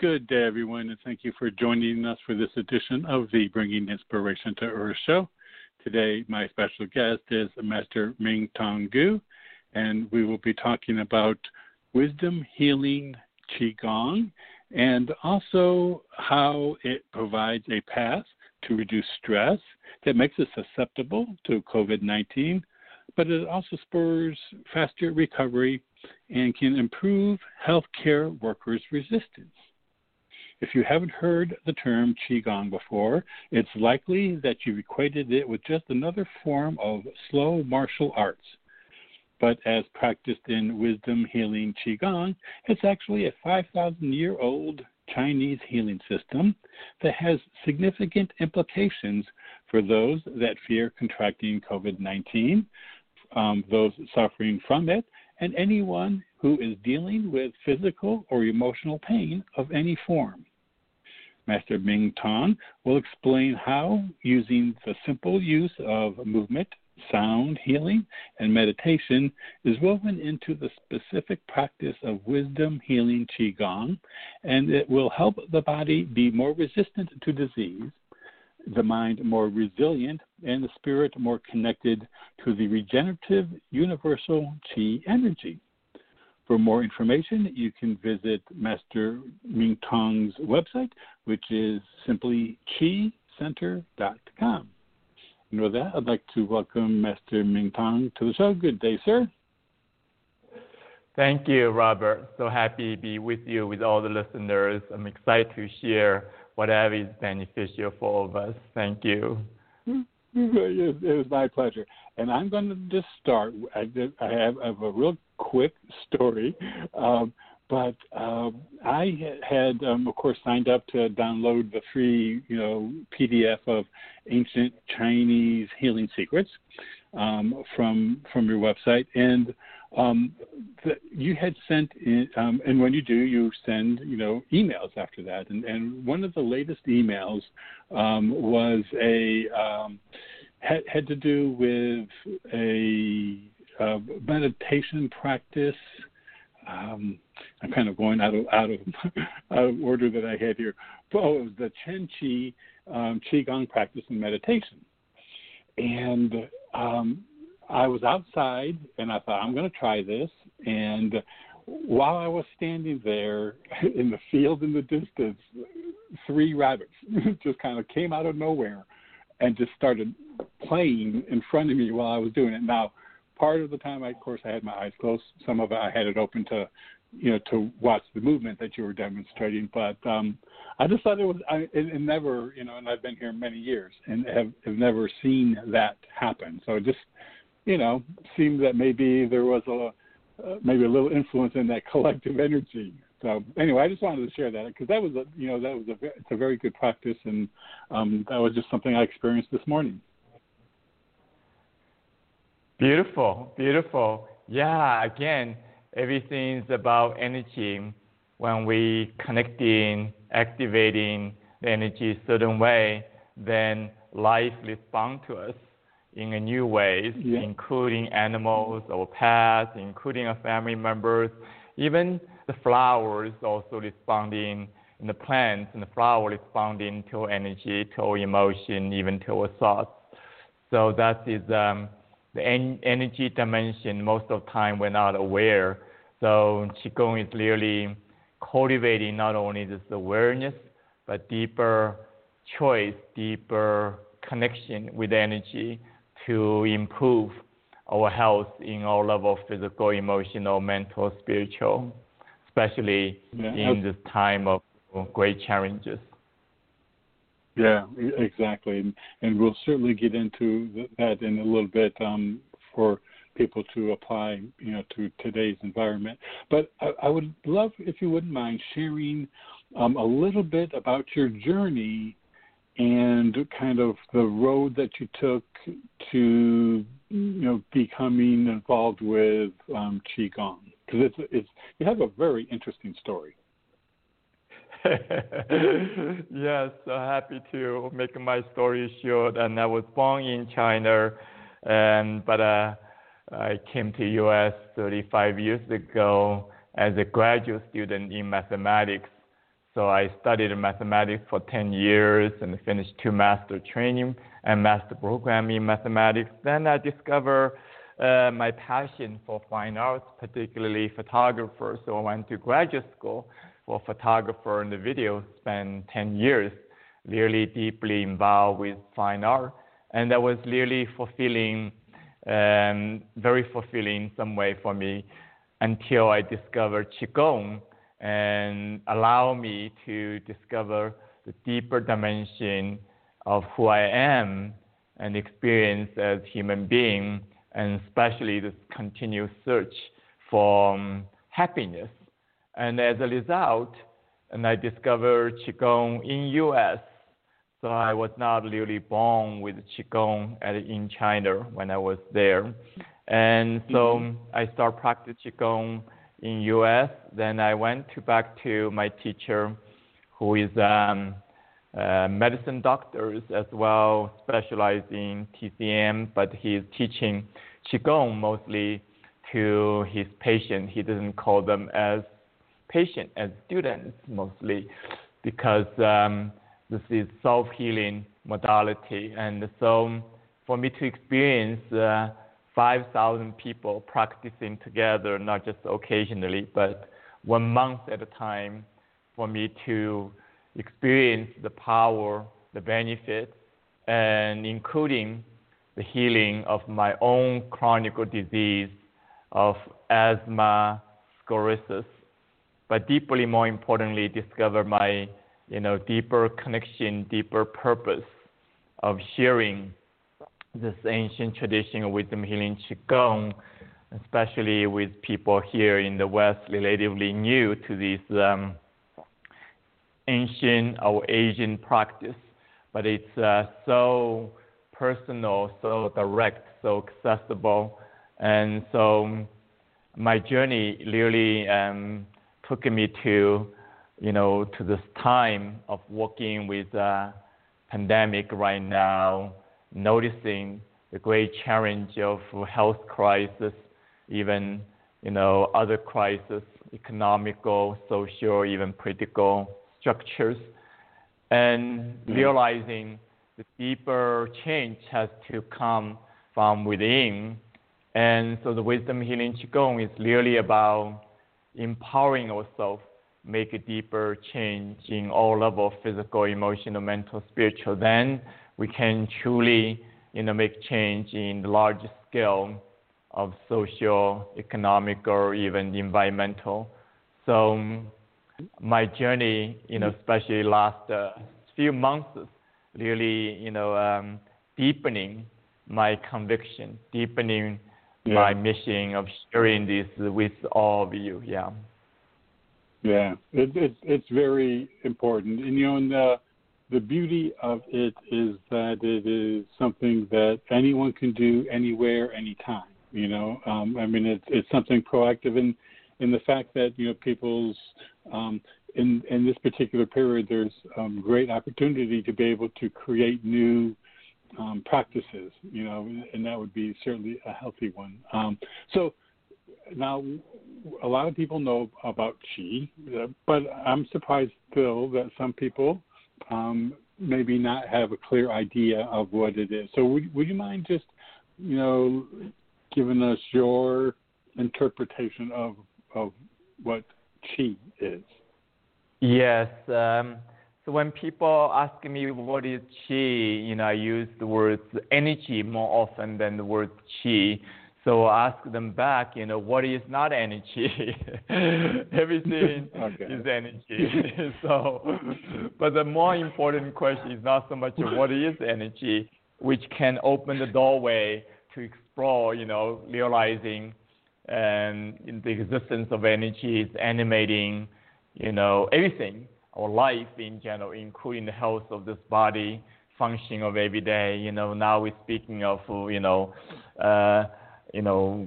good day, everyone, and thank you for joining us for this edition of the Bringing Inspiration to Earth show. Today, my special guest is Master Ming Tong Gu, and we will be talking about wisdom healing Qigong and also how it provides a path to reduce stress that makes us susceptible to COVID 19, but it also spurs faster recovery and can improve healthcare workers' resistance. If you haven't heard the term Qigong before, it's likely that you've equated it with just another form of slow martial arts. But as practiced in wisdom healing Qigong, it's actually a 5,000 year old Chinese healing system that has significant implications for those that fear contracting COVID 19, um, those suffering from it, and anyone who is dealing with physical or emotional pain of any form. Master Ming Tong will explain how, using the simple use of movement, sound healing, and meditation, is woven into the specific practice of wisdom healing Qigong, and it will help the body be more resistant to disease, the mind more resilient, and the spirit more connected to the regenerative universal Qi energy. For more information, you can visit Master Ming Tong's website, which is simply qicenter.com. And with that, I'd like to welcome Master Ming Tong to the show. Good day, sir. Thank you, Robert. So happy to be with you, with all the listeners. I'm excited to share whatever is beneficial for all of us. Thank you. Hmm. It was my pleasure. And I'm going to just start. I, have, I have a real quick story. Um, but um, I had, um, of course, signed up to download the free, you know, PDF of ancient Chinese healing secrets um, from from your website, and um, you had sent, in, um, and when you do, you send, you know, emails after that, and, and one of the latest emails um, was a had, had to do with a uh, meditation practice. Um, I'm kind of going out of out of, out of order that I had here. Oh, it was the Chen Qi um, Qigong practice and meditation, and um, I was outside and I thought I'm going to try this. And while I was standing there in the field in the distance, three rabbits just kind of came out of nowhere and just started playing in front of me while I was doing it. Now, part of the time, I, of course, I had my eyes closed. Some of it, I had it open to, you know, to watch the movement that you were demonstrating. But um, I just thought it was, I, it, it never, you know, and I've been here many years and have, have never seen that happen. So it just, you know, seemed that maybe there was a, uh, maybe a little influence in that collective energy. So anyway, I just wanted to share that because that was a, you know, that was a, it's a very good practice, and um, that was just something I experienced this morning. Beautiful, beautiful. Yeah, again, everything's about energy. When we connecting, activating the energy a certain way, then life responds to us in a new ways, yeah. including animals or pets, including our family members, even the flowers also responding in the plants and the flower responding to energy, to emotion, even to thoughts. So that is um, the en- energy dimension, most of the time we're not aware. So Qigong is really cultivating not only this awareness, but deeper choice, deeper connection with energy to improve our health in all level physical, emotional, mental, spiritual, especially yeah, in this time of great challenges. Yeah, exactly, and, and we'll certainly get into that in a little bit um, for people to apply, you know, to today's environment. But I, I, would love if you wouldn't mind sharing um, a little bit about your journey and kind of the road that you took to you know becoming involved with um, qigong because it's it's you have a very interesting story. yes, so happy to make my story short. And I was born in China, and but uh, I came to U.S. 35 years ago as a graduate student in mathematics. So I studied mathematics for 10 years and finished two master training and master program in mathematics. Then I discovered uh, my passion for fine arts, particularly photographer. So I went to graduate school for photographer and video, spent 10 years really deeply involved with fine art. And that was really fulfilling, um, very fulfilling in some way for me until I discovered Qigong and allow me to discover the deeper dimension of who I am and experience as human being, and especially this continuous search for um, happiness. And as a result, and I discovered Qigong in U.S. So I was not really born with Qigong at, in China when I was there. And so mm-hmm. I started practicing Qigong in U.S. Then I went to back to my teacher, who is um, uh, medicine doctors as well, specialized in TCM, but he's teaching qigong mostly to his patient. He doesn't call them as patient, as students mostly, because um, this is self-healing modality. And so for me to experience uh, 5,000 people practicing together, not just occasionally, but one month at a time, for me to experience the power, the benefit, and including the healing of my own chronic disease of asthma, sclerosis, but deeply more importantly, discover my you know, deeper connection, deeper purpose of sharing this ancient tradition of wisdom healing qigong, especially with people here in the West, relatively new to this um, ancient or Asian practice, but it's uh, so personal, so direct, so accessible, and so my journey really um, took me to, you know, to this time of working with uh, pandemic right now noticing the great challenge of health crisis, even you know other crises, economical, social, even political structures, and mm-hmm. realizing the deeper change has to come from within. And so the wisdom healing qigong is really about empowering ourselves, make a deeper change in all levels, physical, emotional, mental, spiritual. Then we can truly you know, make change in the large scale of social, economic, or even environmental. So my journey, you know, especially last uh, few months, really, you know, um, deepening my conviction, deepening yeah. my mission of sharing this with all of you. Yeah. Yeah, it, it, it's very important. And, you know, the, the beauty of it is that it is something that anyone can do anywhere, anytime. You know, um, I mean, it's it's something proactive in in the fact that you know people's um, in in this particular period, there's um, great opportunity to be able to create new um, practices. You know, and that would be certainly a healthy one. Um, so now a lot of people know about qi, but I'm surprised still that some people um, maybe not have a clear idea of what it is. So would, would you mind just, you know, giving us your interpretation of of what chi is? Yes. Um, so when people ask me what is chi, you know, I use the word energy more often than the word chi. So ask them back, you know, what is not energy? Everything okay. is energy. so, but the more important question is not so much what is energy, which can open the doorway to explore, you know, realizing and um, the existence of energy is animating, you know, everything or life in general, including the health of this body, functioning of every day. You know, now we're speaking of, you know, uh, you know,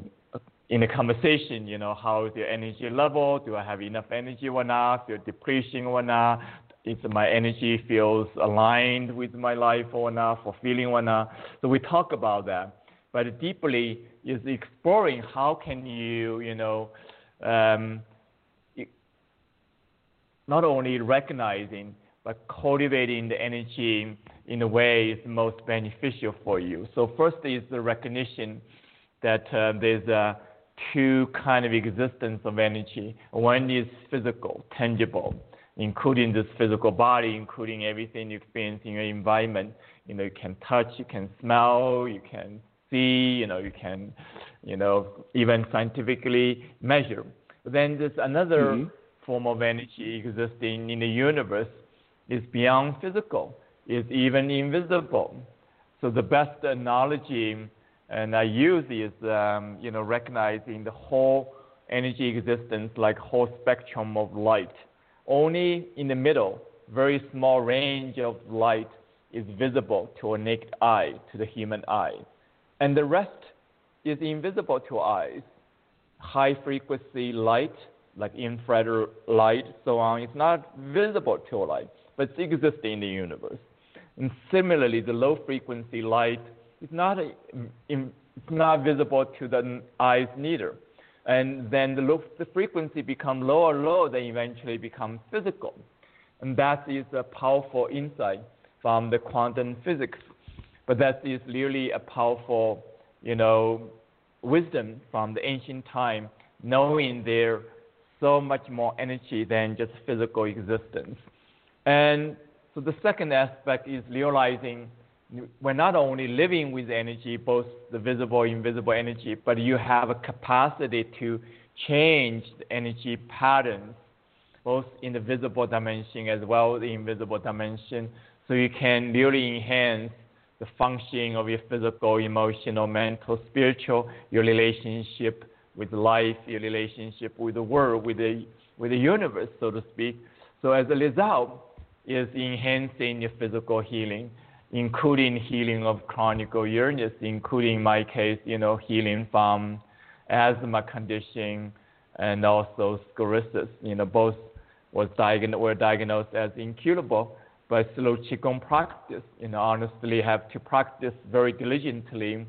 in a conversation, you know, how is your energy level? Do I have enough energy or not? Do Feel depletion or not? Is my energy feels aligned with my life or not, fulfilling or not. So we talk about that. But deeply is exploring how can you, you know, um, not only recognizing but cultivating the energy in a way is most beneficial for you. So first is the recognition that uh, there's a two kind of existence of energy. One is physical, tangible, including this physical body, including everything you experience in your environment. You know, you can touch, you can smell, you can see, you know, you can, you know, even scientifically measure. But then there's another mm-hmm. form of energy existing in the universe is beyond physical, is even invisible. So the best analogy and I use is um, you know recognizing the whole energy existence like whole spectrum of light. Only in the middle, very small range of light is visible to a naked eye, to the human eye, and the rest is invisible to eyes. High frequency light, like infrared light, so on, is not visible to light, but it exists in the universe. And similarly, the low frequency light it's not, it's not visible to the eyes neither. And then the, low, the frequency become lower, and lower, then eventually become physical. And that is a powerful insight from the quantum physics. But that is really a powerful, you know, wisdom from the ancient time, knowing there so much more energy than just physical existence. And so the second aspect is realizing we're not only living with energy, both the visible, and invisible energy, but you have a capacity to change the energy patterns, both in the visible dimension as well as the invisible dimension, so you can really enhance the functioning of your physical, emotional, mental, spiritual, your relationship with life, your relationship with the world, with the, with the universe, so to speak. So as a result, is enhancing your physical healing including healing of chronic illness, including my case, you know, healing from asthma condition and also sclerosis. You know, both was diagnosed were diagnosed as incurable, but slow qigong practice, you know, honestly have to practice very diligently,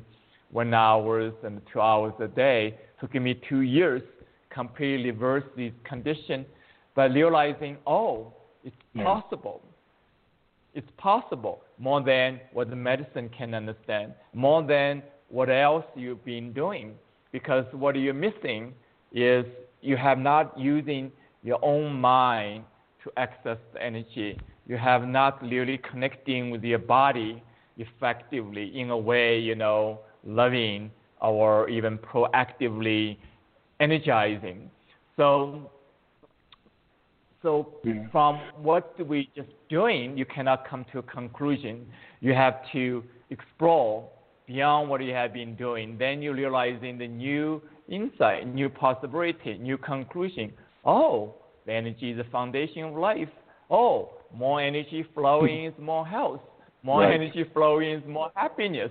one hours and two hours a day. Took me two years completely reverse this condition, but realizing, oh, it's yeah. possible it's possible more than what the medicine can understand, more than what else you've been doing. Because what you're missing is you have not using your own mind to access the energy. You have not really connecting with your body effectively in a way, you know, loving or even proactively energizing. So so yeah. from what we just doing, you cannot come to a conclusion. You have to explore beyond what you have been doing. Then you realize in the new insight, new possibility, new conclusion. Oh, the energy is the foundation of life. Oh, more energy flowing is more health. More right. energy flowing is more happiness.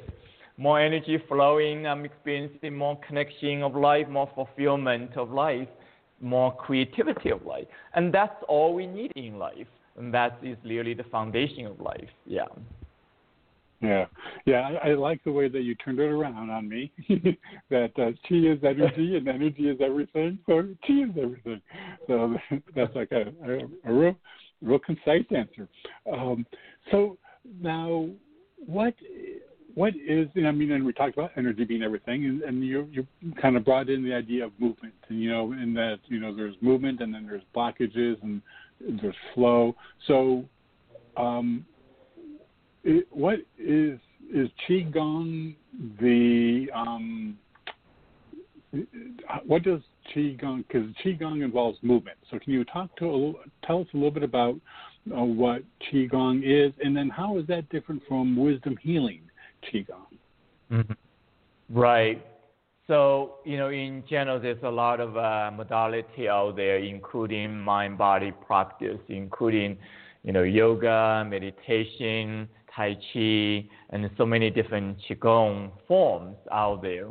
More energy flowing, I'm experiencing more connection of life, more fulfillment of life more creativity of life. And that's all we need in life. And that is really the foundation of life. Yeah. Yeah, yeah, I, I like the way that you turned it around on me. that uh, chi is energy and energy is everything, so chi is everything. So that's like a, a, a real, real concise answer. Um, so now, what what is I mean, and we talked about energy being everything, and, and you you kind of brought in the idea of movement, and you know, in that you know there's movement, and then there's blockages, and there's flow. So, um, it, what is is qigong the um, what does qigong because qigong involves movement. So can you talk to tell us a little bit about uh, what qigong is, and then how is that different from wisdom healing? Qigong. Mm-hmm. Right. So, you know, in general, there's a lot of uh, modality out there, including mind-body practice, including, you know, yoga, meditation, tai chi, and so many different qigong forms out there,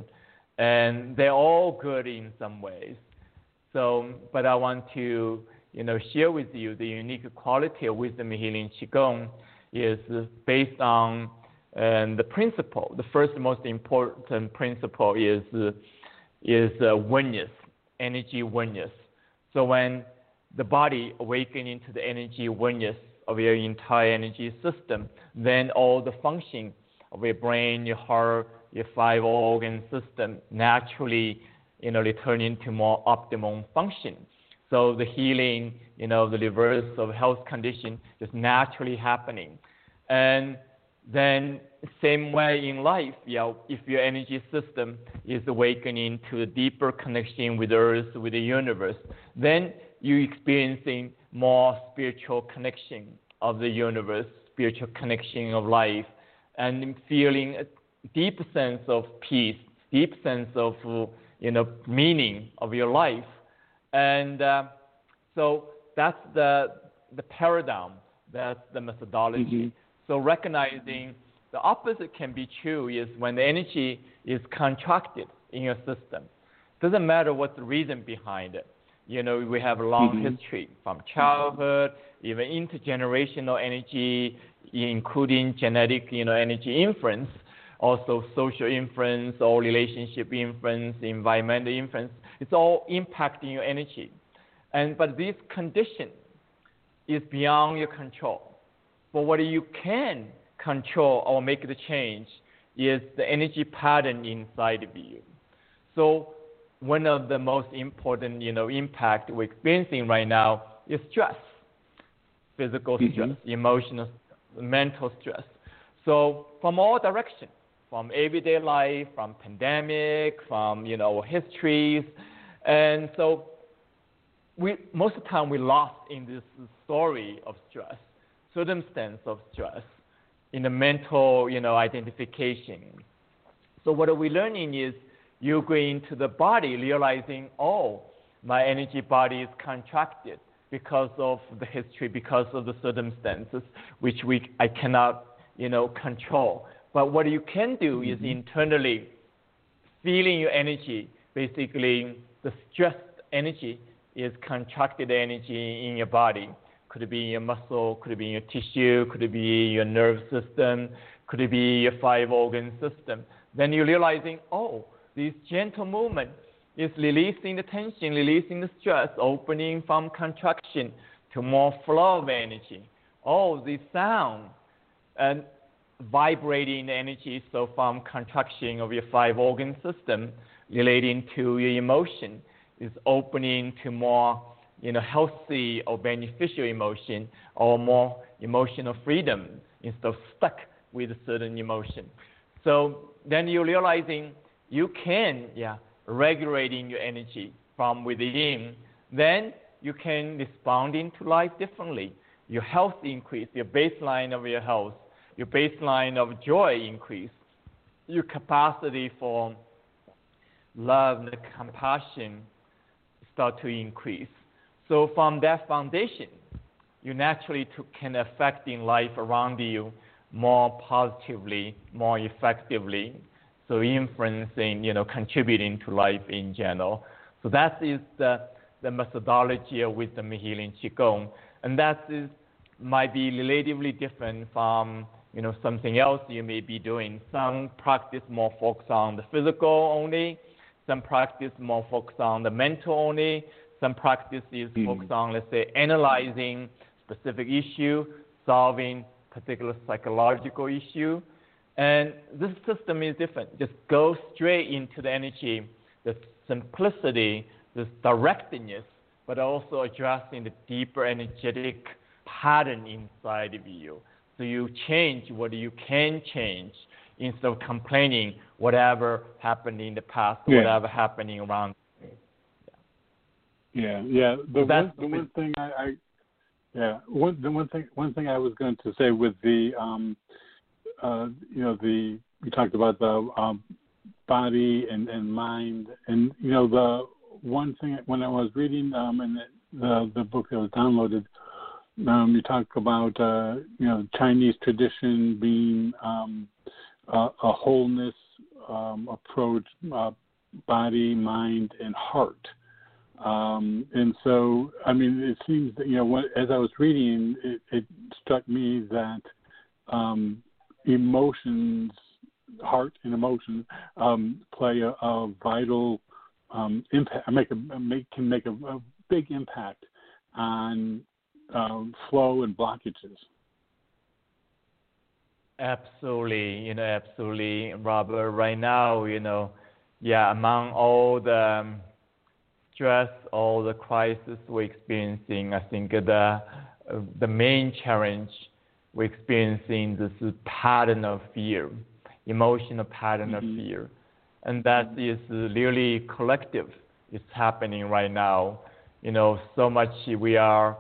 and they're all good in some ways. So, but I want to, you know, share with you the unique quality of wisdom healing qigong is based on and the principle, the first most important principle is is uh, oneness, energy oneness. So when the body awakening to the energy oneness of your entire energy system, then all the function of your brain, your heart, your five organ system naturally, you know, returning to more optimum function. So the healing, you know, the reverse of health condition is naturally happening. And then same way in life, yeah, if your energy system is awakening to a deeper connection with Earth, with the universe, then you're experiencing more spiritual connection of the universe, spiritual connection of life, and feeling a deep sense of peace, deep sense of you know meaning of your life, and uh, so that's the the paradigm, that's the methodology. Mm-hmm. So recognizing the opposite can be true is when the energy is contracted in your system. Doesn't matter what the reason behind it. You know, we have a long mm-hmm. history from childhood, even intergenerational energy, including genetic, you know, energy influence, also social influence or relationship influence, environmental influence. It's all impacting your energy. And but this condition is beyond your control. But what you can control or make the change is the energy pattern inside of you. So one of the most important, you know, impact we're experiencing right now is stress, physical mm-hmm. stress, emotional, mental stress. So from all directions, from everyday life, from pandemic, from you know histories, and so we most of the time we lost in this story of stress circumstance of stress in the mental, you know, identification. So what are we're learning is you go into the body realizing, oh, my energy body is contracted because of the history, because of the circumstances, which we I cannot, you know, control. But what you can do mm-hmm. is internally feeling your energy, basically the stressed energy is contracted energy in your body. Could it be your muscle? Could it be your tissue? Could it be your nerve system? Could it be your five organ system? Then you're realizing, oh, this gentle movement is releasing the tension, releasing the stress, opening from contraction to more flow of energy. Oh, the sound and vibrating energy, so from contraction of your five organ system relating to your emotion is opening to more you know, healthy or beneficial emotion or more emotional freedom instead of stuck with a certain emotion. So then you're realizing you can, yeah, regulating your energy from within. Then you can respond into life differently. Your health increase, your baseline of your health, your baseline of joy increase, your capacity for love and compassion start to increase. So from that foundation, you naturally can affect in life around you more positively, more effectively, so influencing, you know, contributing to life in general. So that is the, the methodology of wisdom healing qigong, and that is might be relatively different from you know something else you may be doing. Some practice more focus on the physical only, some practice more focus on the mental only, some practices is mm. focused on, let's say, analyzing specific issue, solving particular psychological issue. And this system is different. Just go straight into the energy, the simplicity, the directness, but also addressing the deeper energetic pattern inside of you. So you change what you can change instead of complaining whatever happened in the past, yeah. whatever happening around yeah, yeah. The one, the one thing I, I yeah, one the one thing one thing I was going to say with the um, uh, you know the you talked about the um, body and, and mind. And you know, the one thing when I was reading um, in the, the the book that was downloaded, um, you talk about uh, you know Chinese tradition being um, a, a wholeness um, approach, uh, body, mind, and heart. Um, and so, I mean, it seems that you know, what, as I was reading, it, it struck me that um, emotions, heart and emotions, um, play a, a vital um, impact. Make a make can make a, a big impact on um, flow and blockages. Absolutely, you know, absolutely, Robert. Right now, you know, yeah, among all the um, stress, all the crisis we're experiencing, I think the uh, the main challenge we're experiencing is this pattern of fear, emotional pattern mm-hmm. of fear, and that is really collective. It's happening right now. You know, so much we are.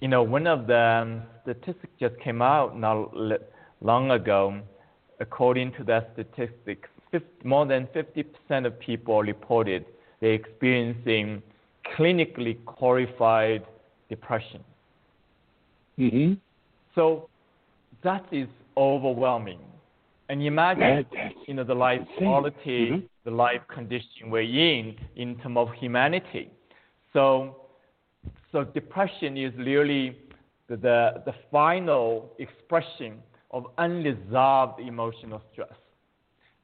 You know, one of the statistics just came out not long ago. According to that statistics, 50, more than 50% of people reported they're experiencing clinically qualified depression. Mm-hmm. So that is overwhelming. And imagine, you know, the life quality, mm-hmm. the life condition we're in, in terms of humanity. So, so depression is really the, the, the final expression of unresolved emotional stress,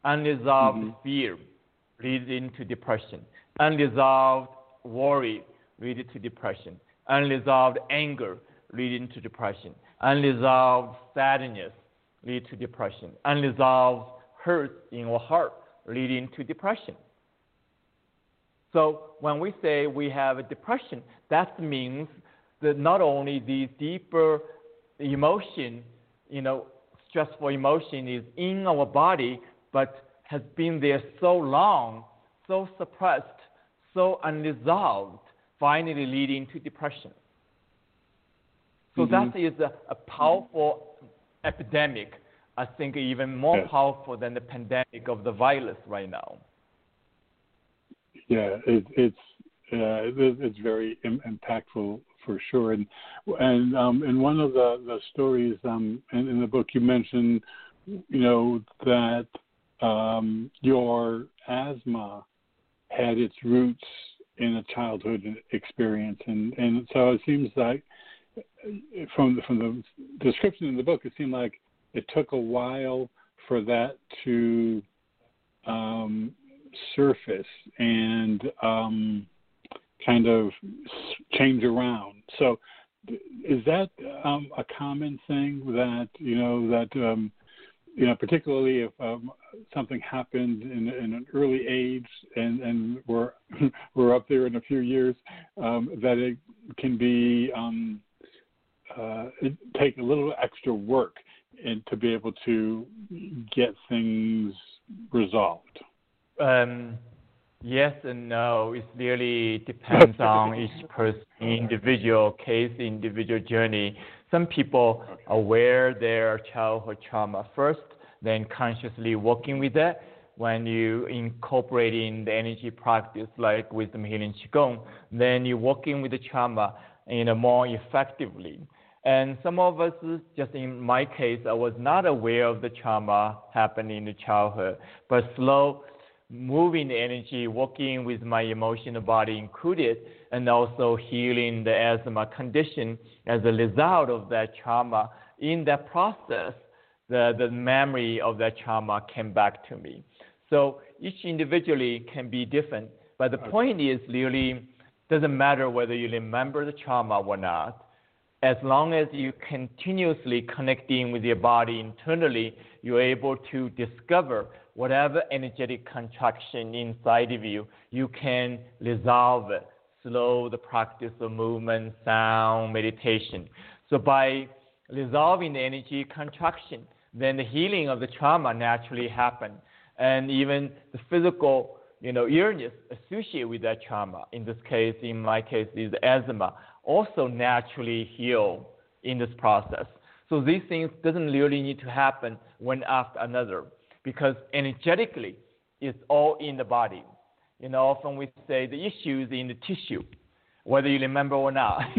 unresolved mm-hmm. fear leading to depression, unresolved worry leading to depression, unresolved anger leading to depression, unresolved sadness lead to depression, unresolved hurt in your heart leading to depression. So when we say we have a depression, that means that not only these deeper emotion, you know, stressful emotion is in our body, but has been there so long, so suppressed, so unresolved, finally leading to depression. So mm-hmm. that is a, a, powerful epidemic. I think even more yes. powerful than the pandemic of the virus right now. Yeah, it, it's uh, it's very Im- impactful for sure. And and um, in one of the the stories um, in, in the book, you mentioned, you know, that um, your asthma had its roots in a childhood experience, and and so it seems like from the, from the description in the book, it seemed like it took a while for that to um, surface and um, kind of change around. So, is that um, a common thing that you know that um, you know, particularly if um, something happened in, in, an early age and, and we're we're up there in a few years, um, that it can be um, uh, take a little extra work and to be able to get things resolved. Um, yes and no. It really depends on each person, individual case, individual journey. Some people aware their childhood trauma first, then consciously working with that. When you incorporating the energy practice like wisdom healing qigong, then you're working with the trauma in a more effectively. And some of us, just in my case, I was not aware of the trauma happening in the childhood, but slow moving the energy, working with my emotional body included, and also healing the asthma condition as a result of that trauma. In that process, the, the memory of that trauma came back to me. So each individually can be different, but the point is really doesn't matter whether you remember the trauma or not. As long as you continuously connecting with your body internally, you're able to discover whatever energetic contraction inside of you, you can resolve it. Slow the practice of movement, sound, meditation. So by resolving the energy contraction, then the healing of the trauma naturally happen. And even the physical, you know, illness associated with that trauma, in this case, in my case, is asthma, also naturally heal in this process. So these things doesn't really need to happen one after another because energetically, it's all in the body. You know, often we say the issue is in the tissue, whether you remember or not.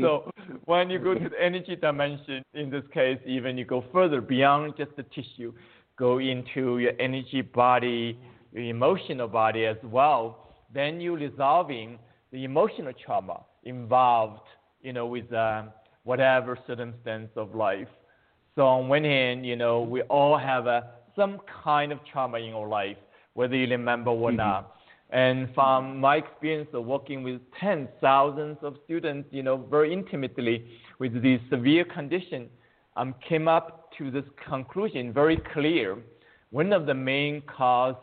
so when you go to the energy dimension, in this case, even you go further beyond just the tissue, go into your energy body, your emotional body as well, then you're resolving the emotional trauma involved, you know, with uh, whatever circumstance of life. So on one hand, you know, we all have a, some kind of trauma in our life, whether you remember or mm-hmm. not. And from my experience of working with tens, thousands of students, you know, very intimately with these severe conditions, um, came up to this conclusion very clear. One of the main cause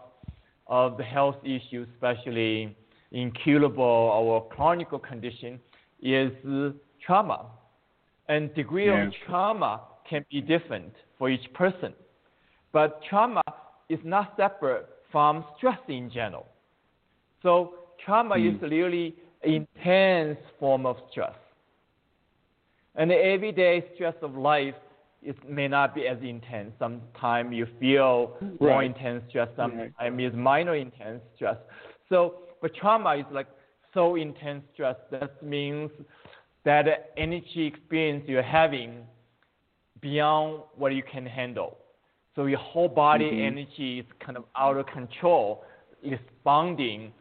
of the health issues, especially incurable or chronic condition, is trauma. And degree of trauma can be different for each person. But trauma is not separate from stress in general. So trauma mm. is really intense form of stress. And the everyday stress of life it may not be as intense. Sometimes you feel right. more intense stress. Sometimes right. it's minor intense stress. So, but trauma is like so intense stress. That means that energy experience you're having beyond what you can handle. So your whole body mm-hmm. energy is kind of out of control, responding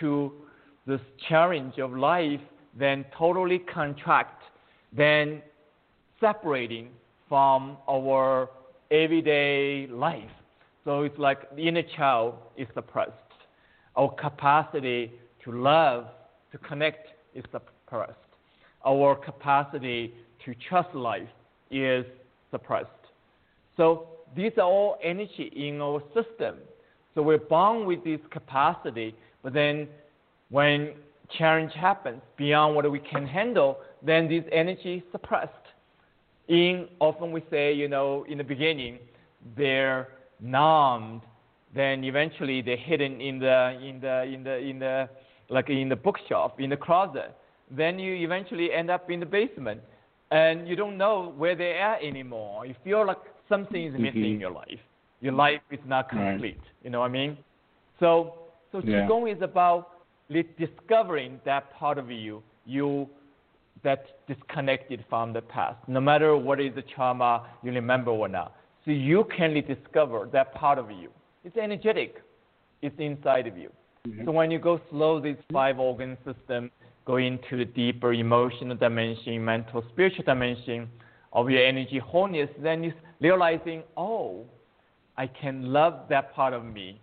to this challenge of life, then totally contract, then separating from our everyday life. So it's like the inner child is suppressed. Our capacity to love, to connect is suppressed. Our capacity to trust life is suppressed. So these are all energy in our system. So we're born with this capacity, but then when challenge happens beyond what we can handle, then this energy is suppressed. In often we say, you know, in the beginning, they're numbed, then eventually they're hidden in the in the in the in the like in the bookshelf, in the closet. Then you eventually end up in the basement and you don't know where they are anymore. You feel like something is missing mm-hmm. in your life. Your life is not complete. Right. You know what I mean? So, so yeah. qigong is about discovering that part of you, you that's disconnected from the past, no matter what is the trauma you remember or not. So you can rediscover that part of you. It's energetic. It's inside of you. Mm-hmm. So when you go slow this five organ system, go into the deeper emotional dimension, mental, spiritual dimension of your energy wholeness, then you're realizing, oh, I can love that part of me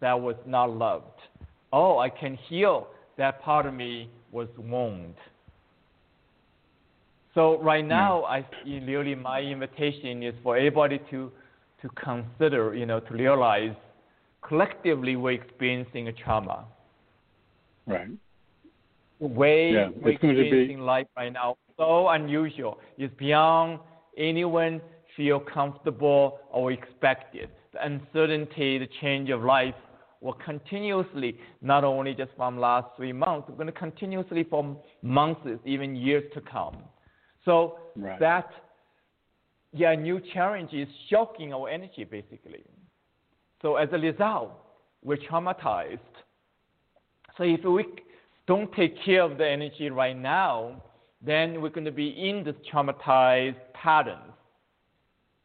that was not loved. Oh, I can heal that part of me was wounded. So right now, I really my invitation is for everybody to to consider, you know, to realize collectively we're experiencing a trauma. Right The way yeah, we're experiencing be... life right now so unusual. It's beyond anyone feel comfortable or expected. The uncertainty, the change of life will continuously, not only just from last three months, we're going to continuously for months, even years to come. So right. that, yeah, new challenge is shocking our energy basically. So as a result, we're traumatized. So if we don't take care of the energy right now, then we're going to be in this traumatized pattern.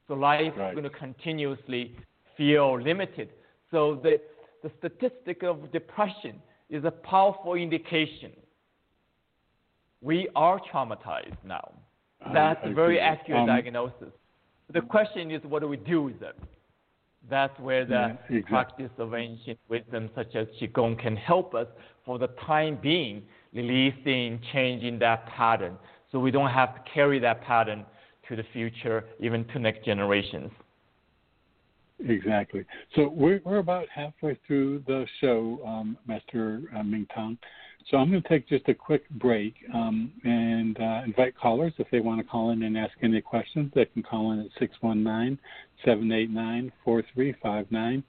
So life right. is going to continuously feel limited. So the, the statistic of depression is a powerful indication. We are traumatized now. That's a very accurate um, diagnosis. The question is, what do we do with it? That's where the yeah, exactly. practice of ancient wisdom, such as Qigong, can help us for the time being, releasing, changing that pattern. So we don't have to carry that pattern to the future, even to next generations. Exactly. So we're, we're about halfway through the show, um, Master uh, Ming Tong. So I'm going to take just a quick break um, and uh, invite callers if they want to call in and ask any questions. They can call in at 619 789 4359.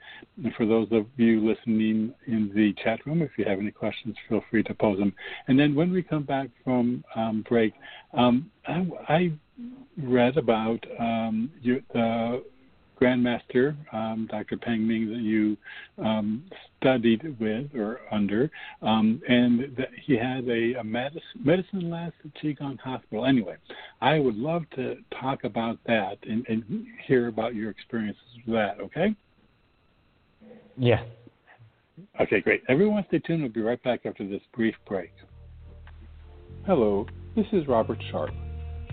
And for those of you listening in the chat room, if you have any questions, feel free to pose them. And then when we come back from um, break, um, I, I, read about um, you, the Grandmaster, um, Dr. Pang Ming, that you um, studied with or under, um, and that he had a, a medicine, medicine last at Qigong Hospital. Anyway, I would love to talk about that and, and hear about your experiences with that, okay? Yes. Okay, great. Everyone stay tuned. We'll be right back after this brief break. Hello, this is Robert Sharp.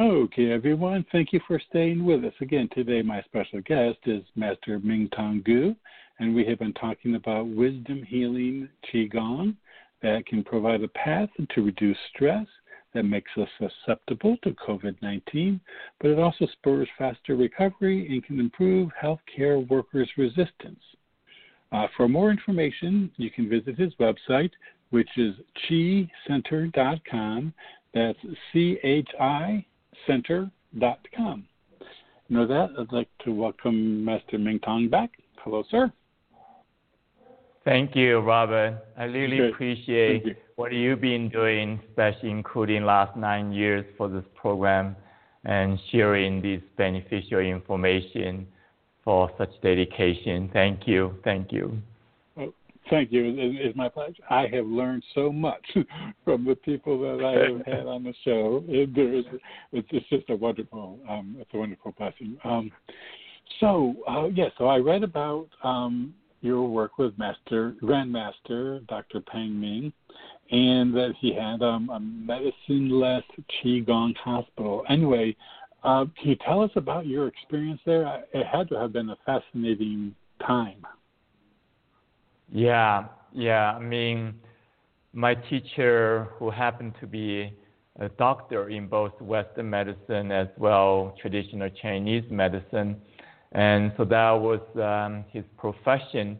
Okay, everyone, thank you for staying with us. Again, today my special guest is Master Ming Tong Gu, and we have been talking about wisdom healing Qigong that can provide a path to reduce stress that makes us susceptible to COVID 19, but it also spurs faster recovery and can improve healthcare workers' resistance. Uh, for more information, you can visit his website, which is chicenter.com. That's C H I center.com. You with that, I'd like to welcome Master Ming Tong back. Hello, sir. Thank you, Robert. I really Good. appreciate you. what you've been doing, especially including last nine years for this program and sharing this beneficial information for such dedication. Thank you. Thank you. Thank you. It's my pleasure. I have learned so much from the people that I have had on the show. It, is, it's just a wonderful, um, it's a wonderful blessing. Um, so uh, yes, yeah, so I read about um, your work with Master Grandmaster Dr. Pang Ming, and that he had um, a medicine-less qigong hospital. Anyway, uh, can you tell us about your experience there? It had to have been a fascinating time. Yeah, yeah. I mean, my teacher, who happened to be a doctor in both Western medicine as well traditional Chinese medicine, and so that was um, his profession.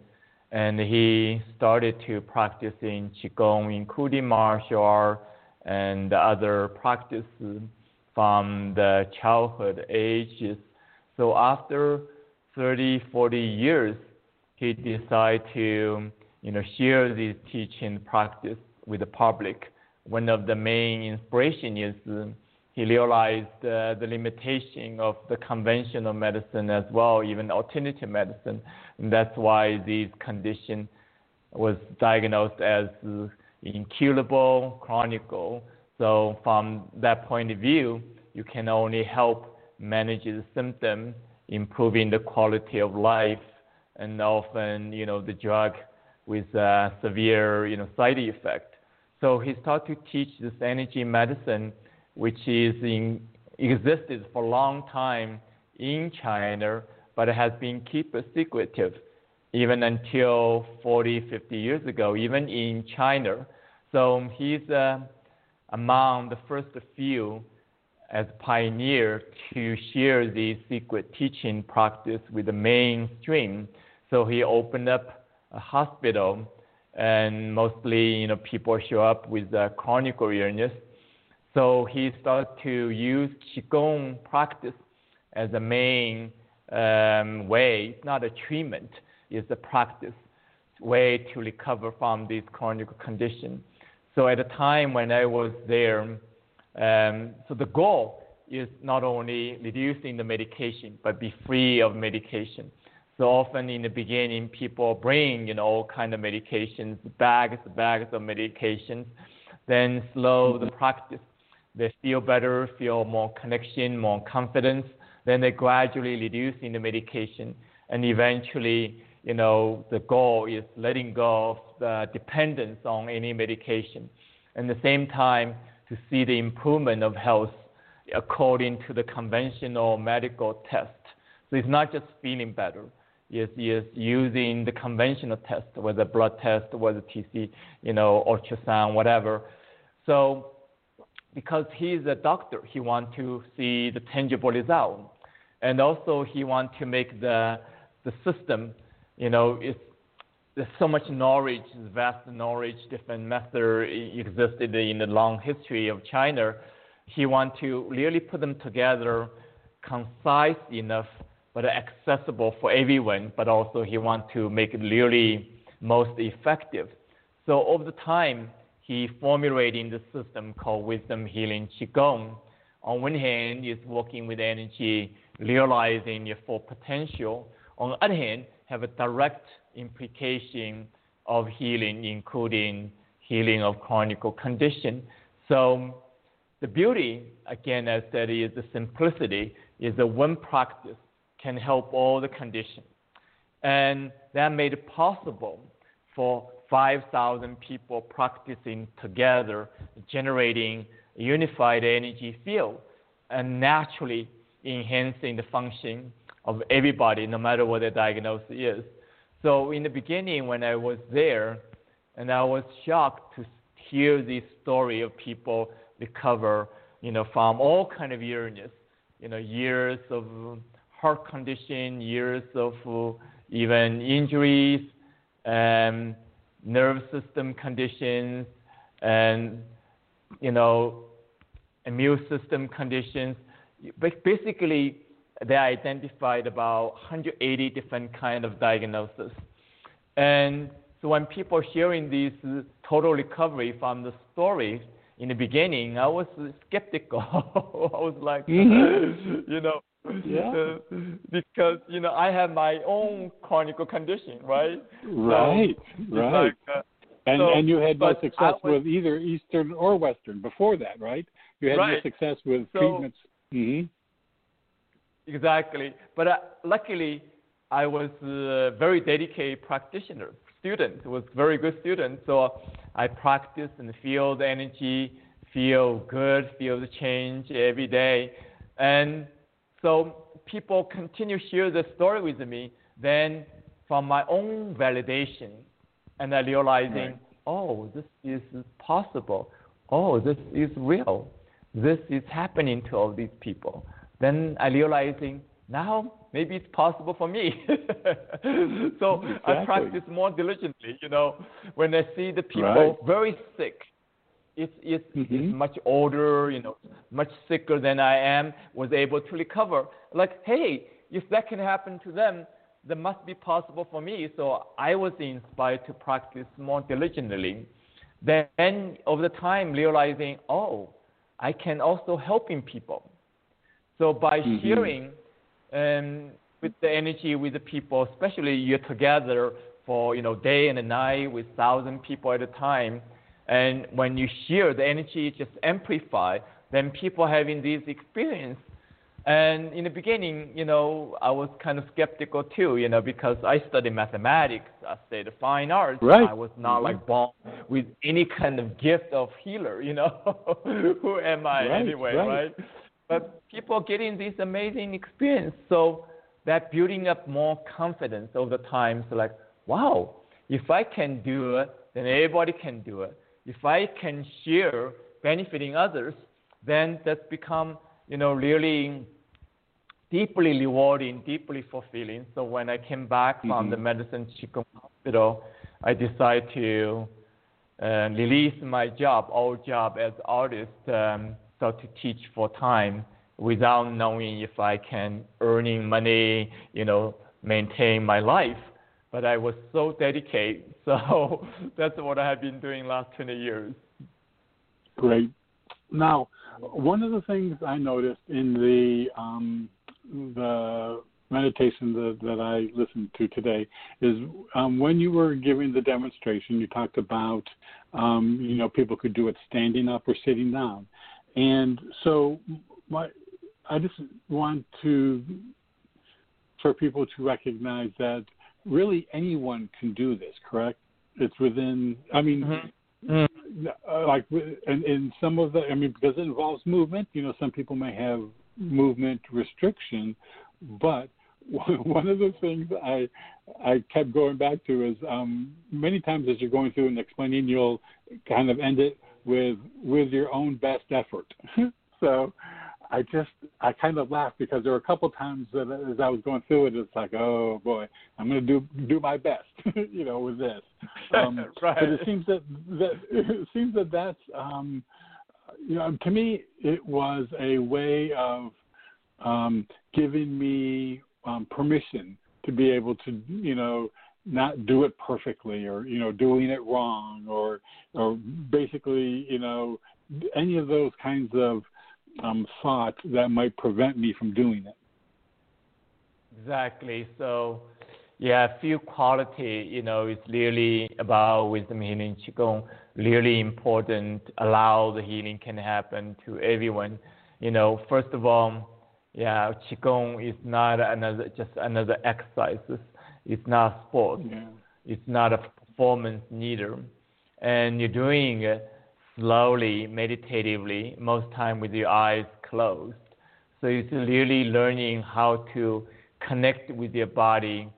And he started to practice in qigong, including martial art and other practices from the childhood ages. So after 30, 40 years, he decided to you know, share this teaching practice with the public. One of the main inspiration is he realized uh, the limitation of the conventional medicine as well, even alternative medicine. And that's why this condition was diagnosed as incurable, chronic. So from that point of view, you can only help manage the symptom, improving the quality of life and often, you know, the drug with a severe, you know, side effect. So he started to teach this energy medicine, which is in, existed for a long time in China, but it has been kept secretive even until 40, 50 years ago, even in China. So he's uh, among the first few as pioneer to share the secret teaching practice with the mainstream. So he opened up a hospital, and mostly, you know, people show up with a chronic illness. So he started to use qigong practice as a main um, way. It's not a treatment; it's a practice way to recover from this chronic condition. So at the time when I was there, um, so the goal is not only reducing the medication, but be free of medication. So often in the beginning, people bring you know all kind of medications, bags, bags of medications. Then slow the mm-hmm. practice, they feel better, feel more connection, more confidence. Then they gradually reducing the medication, and eventually, you know, the goal is letting go of the dependence on any medication. At the same time, to see the improvement of health according to the conventional medical test. So it's not just feeling better is, is using the conventional test, whether blood test, whether TC, you know, ultrasound, whatever. So because he's a doctor, he wants to see the tangible result. And also he wants to make the, the system, you know, it's, there's so much knowledge, vast knowledge, different methods existed in the long history of China. He wants to really put them together concise enough but accessible for everyone, but also he wants to make it really most effective. So over the time, he formulating the system called Wisdom Healing Qigong. On one hand, is working with energy, realizing your full potential. On the other hand, have a direct implication of healing, including healing of chronic condition. So the beauty, again, as said, is the simplicity, is the one practice can help all the conditions. And that made it possible for 5,000 people practicing together, generating a unified energy field, and naturally enhancing the function of everybody, no matter what their diagnosis is. So in the beginning, when I was there, and I was shocked to hear this story of people recover, you know, from all kind of illness, you know, years of heart condition, years of uh, even injuries, and nerve system conditions, and you know, immune system conditions. Basically, they identified about 180 different kind of diagnoses. And so when people hearing these total recovery from the story in the beginning, I was skeptical. I was like, mm-hmm. you know, yeah. because you know I have my own chronic condition, right? Right, so, right. Like, uh, and so, and you had no success was, with either Eastern or Western before that, right? You had right. no success with so, treatments. Mm-hmm. Exactly, but uh, luckily I was a very dedicated practitioner, student, was very good student. So I practiced and feel the energy, feel good, feel the change every day, and so people continue to share the story with me. Then, from my own validation, and I realizing, right. oh, this is possible. Oh, this is real. This is happening to all these people. Then I realizing now maybe it's possible for me. so exactly. I practice more diligently. You know, when I see the people right. very sick, it's, it's, mm-hmm. it's much older, you know, much sicker than I am, was able to recover. Like, hey, if that can happen to them, that must be possible for me. So I was inspired to practice more diligently. Then over the time, realizing, oh, I can also helping people. So by mm-hmm. sharing um, with the energy with the people, especially you're together for you know day and night with thousand people at a time, and when you share, the energy just amplify. Then people having this experience. And in the beginning, you know, I was kind of skeptical too, you know, because I studied mathematics, I studied fine arts. Right. I was not like born with any kind of gift of healer, you know. Who am I right, anyway, right. right? But people getting this amazing experience, so that building up more confidence over time. So like, wow, if I can do it, then everybody can do it if I can share benefiting others, then that's become, you know, really deeply rewarding, deeply fulfilling. So when I came back mm-hmm. from the medicine Qigong hospital, I decided to uh, release my job, old job as artist, um, start to teach full time without knowing if I can earning money, you know, maintain my life. But I was so dedicated. So that's what I have been doing last 20 years. Great. Now, one of the things I noticed in the um, the meditation that, that I listened to today is um, when you were giving the demonstration, you talked about um, you know people could do it standing up or sitting down, and so my I just want to for people to recognize that really anyone can do this. Correct? It's within. I mean. Mm-hmm. Uh, like in, in some of the, I mean, because it involves movement. You know, some people may have movement restriction, but one of the things I I kept going back to is um, many times as you're going through and explaining, you'll kind of end it with with your own best effort. so I just I kind of laughed because there were a couple times that as I was going through it, it's like, oh boy, I'm going to do do my best, you know, with this. Um, right. But it seems that that it seems that that's um, you know to me it was a way of um, giving me um, permission to be able to, you know, not do it perfectly or you know doing it wrong or or basically you know any of those kinds of um, thoughts that might prevent me from doing it. Exactly. So, yeah, few quality, you know, is really about wisdom healing qigong. Really important. Allow the healing can happen to everyone. You know, first of all, yeah, qigong is not another just another exercise. It's not sport. Yeah. It's not a performance neither. And you're doing it slowly, meditatively, most time with your eyes closed. So it's really learning how to connect with your body,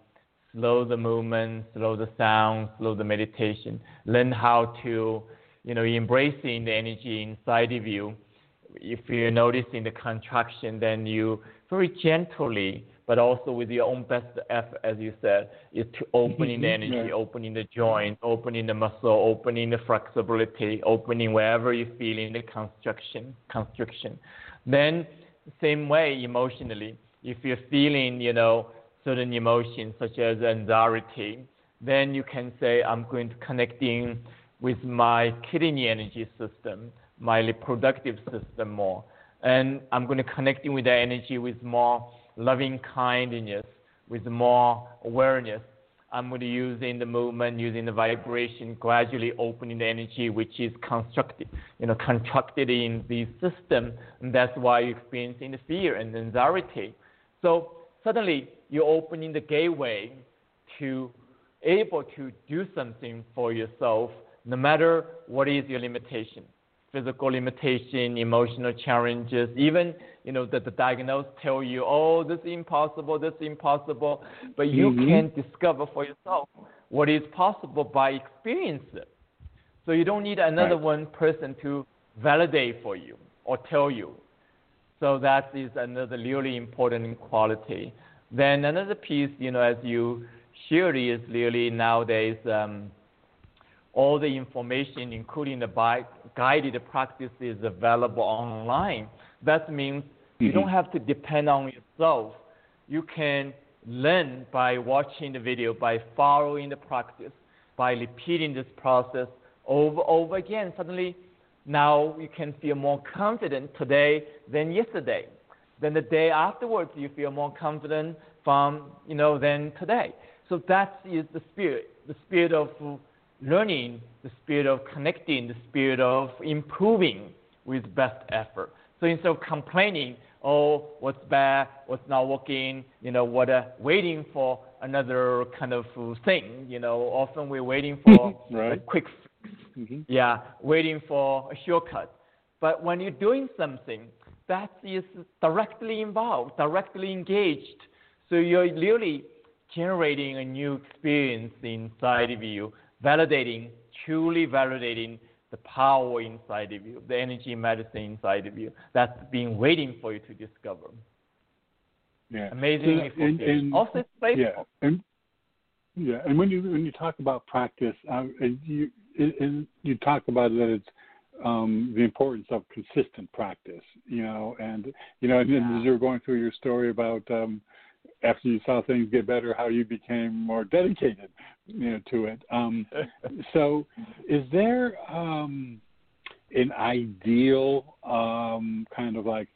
slow the movement, slow the sound, slow the meditation. Learn how to, you know, embracing the energy inside of you if you're noticing the contraction, then you very gently, but also with your own best effort, as you said, is to opening the energy, yeah. opening the joint, opening the muscle, opening the flexibility, opening wherever you're feeling the constriction, constriction. Then, same way emotionally, if you're feeling, you know, certain emotions such as anxiety, then you can say, I'm going to connect in with my kidney energy system my reproductive system more. And I'm going to connect in with the energy with more loving kindness, with more awareness. I'm going to use in the movement, using the vibration, gradually opening the energy which is constructed, you know, contracted in the system. And that's why you experience in the fear and anxiety. So suddenly you're opening the gateway to able to do something for yourself, no matter what is your limitation physical limitation, emotional challenges, even you know that the diagnosis tell you, oh, this is impossible, this is impossible, but you mm-hmm. can discover for yourself what is possible by experience it. So you don't need another right. one person to validate for you or tell you. So that is another really important quality. Then another piece, you know, as you shared, is really nowadays. Um, all the information, including the guided practice, is available online. That means mm-hmm. you don't have to depend on yourself. You can learn by watching the video, by following the practice, by repeating this process over over again. Suddenly, now you can feel more confident today than yesterday. Then the day afterwards, you feel more confident from you know than today. So that is the spirit, the spirit of learning, the spirit of connecting, the spirit of improving with best effort. So instead of complaining, oh, what's bad, what's not working, you know, what, uh, waiting for another kind of thing, you know, often we're waiting for right. a quick fix. Mm-hmm. Yeah, waiting for a shortcut. But when you're doing something that is directly involved, directly engaged, so you're really generating a new experience inside of you validating, truly validating the power inside of you, the energy medicine inside of you that's been waiting for you to discover. Yeah. Amazing. So, and, and, also, Yeah. And, yeah, and when you when you talk about practice, uh, you and you talk about that it's um, the importance of consistent practice, you know, and you know, and yeah. as you're going through your story about um, after you saw things get better, how you became more dedicated, you know, to it. Um, so, is there um, an ideal um, kind of like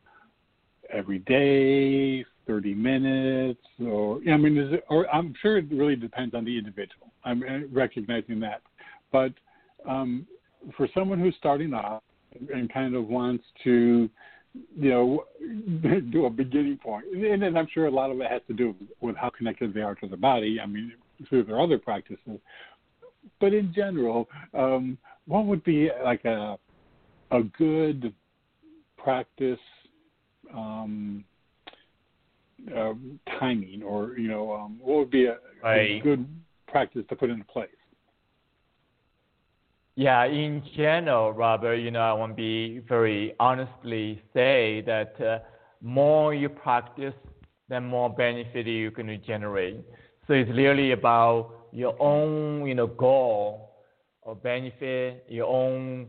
every day, thirty minutes, or I mean, is it, or I'm sure it really depends on the individual. I'm recognizing that, but um, for someone who's starting off and kind of wants to you know, do a beginning point. And then I'm sure a lot of it has to do with how connected they are to the body. I mean, through their other practices. But in general, um, what would be like a a good practice um, uh, timing, or you know, um, what would be a, a good practice to put into place? Yeah, in general, Robert, you know, I want to be very honestly say that uh, more you practice, the more benefit you're going to generate. So it's really about your own, you know, goal or benefit, your own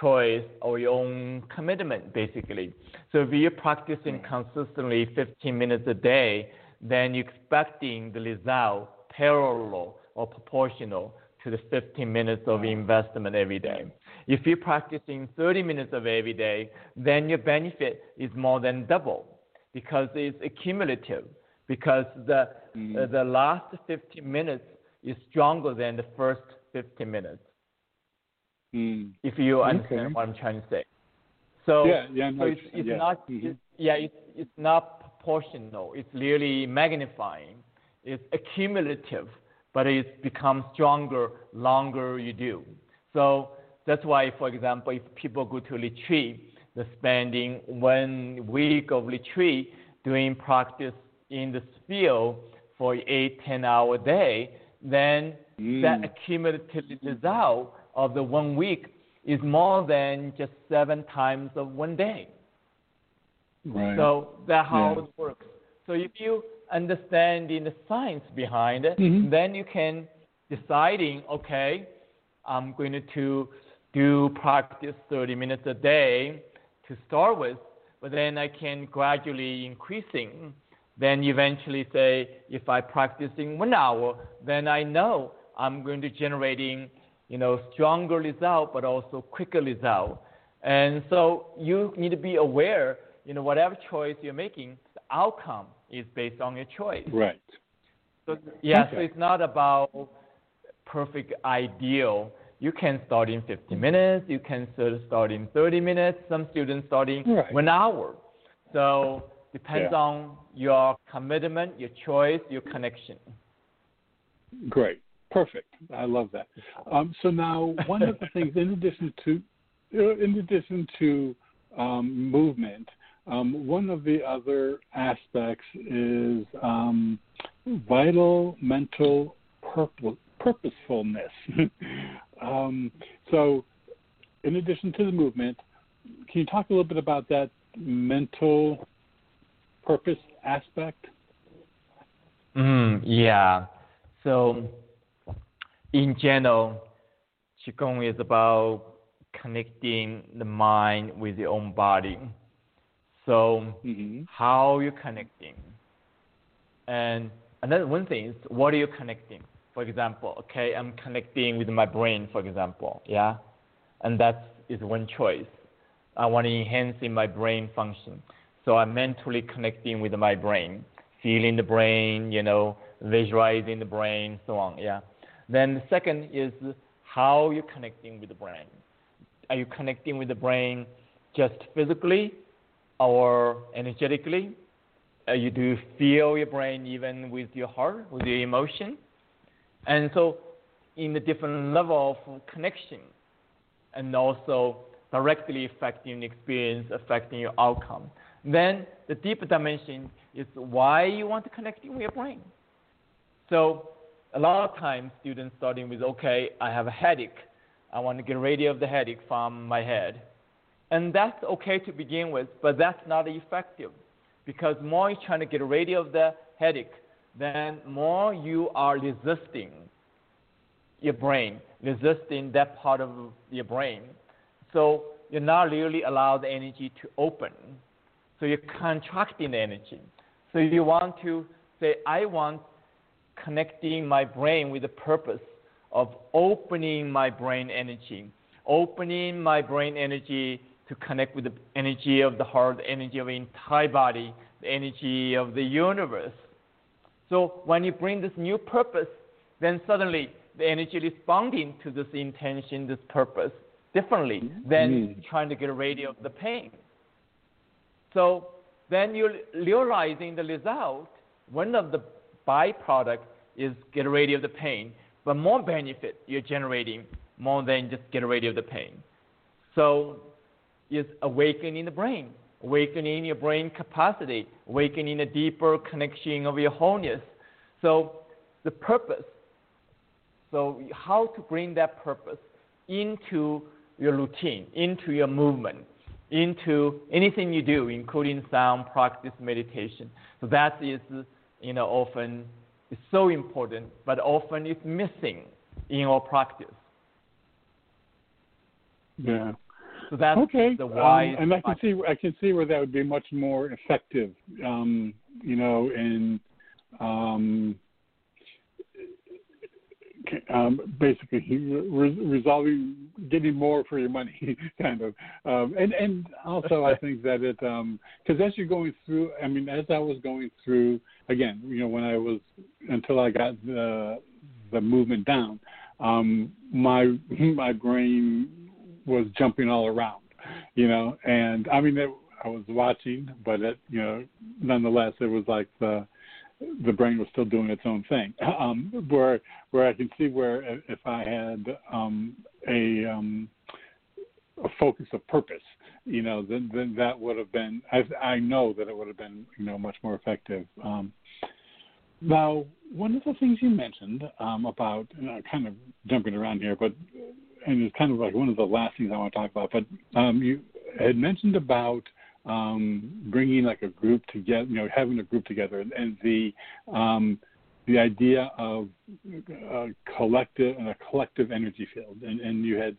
choice or your own commitment, basically. So if you're practicing consistently 15 minutes a day, then you're expecting the result parallel or proportional to the 15 minutes of investment every day. If you're practicing 30 minutes of every day, then your benefit is more than double because it's accumulative. Because the mm. uh, the last 15 minutes is stronger than the first 15 minutes. Mm. If you understand okay. what I'm trying to say. So, yeah, yeah, so it's, it's yeah. not mm-hmm. it's, yeah it's it's not proportional. It's really magnifying. It's accumulative but it becomes stronger longer you do. So that's why, for example, if people go to retreat, they're spending one week of retreat doing practice in this field for eight, ten hour day, then mm. that accumulative result of the one week is more than just seven times of one day. Right. So that's how yeah. it works. So if you understanding the science behind it, mm-hmm. then you can deciding, okay, I'm going to do practice 30 minutes a day to start with, but then I can gradually increasing. Then eventually say, if I practicing one hour, then I know I'm going to generating, you know, stronger result, but also quicker result. And so you need to be aware, you know, whatever choice you're making, the outcome is based on your choice. Right. So yeah, okay. so it's not about perfect ideal. You can start in 15 minutes. You can start in 30 minutes. Some students starting right. one hour. So depends yeah. on your commitment, your choice, your connection. Great, perfect. I love that. Um, so now, one of the things, in addition to, in addition to um, movement, um, one of the other aspects is um, vital mental purpose, purposefulness. um, so, in addition to the movement, can you talk a little bit about that mental purpose aspect? Mm, yeah. So, in general, Qigong is about connecting the mind with your own body. So mm-hmm. how you connecting? And another one thing is what are you connecting? For example, okay, I'm connecting with my brain, for example, yeah, and that is one choice. I want to enhance in my brain function, so I'm mentally connecting with my brain, feeling the brain, you know, visualizing the brain, so on, yeah. Then the second is how you're connecting with the brain. Are you connecting with the brain just physically or energetically? Uh, you do feel your brain even with your heart, with your emotion. And so, in the different level of connection, and also directly affecting the experience, affecting your outcome. Then the deeper dimension is why you want to connect with your brain. So a lot of times students starting with, okay, I have a headache. I want to get rid of the headache from my head. And that's okay to begin with, but that's not effective because more you're trying to get rid of the headache, then more you are resisting your brain, resisting that part of your brain. So you're not really allowed the energy to open. So you're contracting the energy. So you want to say, I want connecting my brain with the purpose of opening my brain energy, opening my brain energy to connect with the energy of the heart, the energy of the entire body, the energy of the universe. So when you bring this new purpose, then suddenly the energy responding to this intention, this purpose, differently than mm-hmm. trying to get rid of the pain. So then you're realizing the result. One of the byproduct is get rid of the pain, but more benefit you're generating more than just get rid of the pain. So is awakening the brain, awakening your brain capacity, awakening a deeper connection of your wholeness. So the purpose. So how to bring that purpose into your routine, into your movement, into anything you do, including sound practice, meditation. So that is, you know, often is so important, but often it's missing in our practice. Yeah. So that's okay. the why. Um, and I can see I can see where that would be much more effective. Um, you know, in um, um, basically re- resolving getting more for your money, kind of. Um, and and also I think that it because um, as you're going through, I mean, as I was going through again, you know, when I was until I got the the movement down, um, my my brain was jumping all around, you know, and I mean, it, I was watching, but it, you know, nonetheless, it was like the the brain was still doing its own thing. Um, where where I can see where if I had um, a um, a focus of purpose, you know, then then that would have been. I I know that it would have been you know much more effective. Um, now, one of the things you mentioned um, about, and I'm kind of jumping around here, but and it's kind of like one of the last things I want to talk about. But um, you had mentioned about um, bringing like a group together, you know, having a group together, and, and the um, the idea of a collective and a collective energy field, and, and you had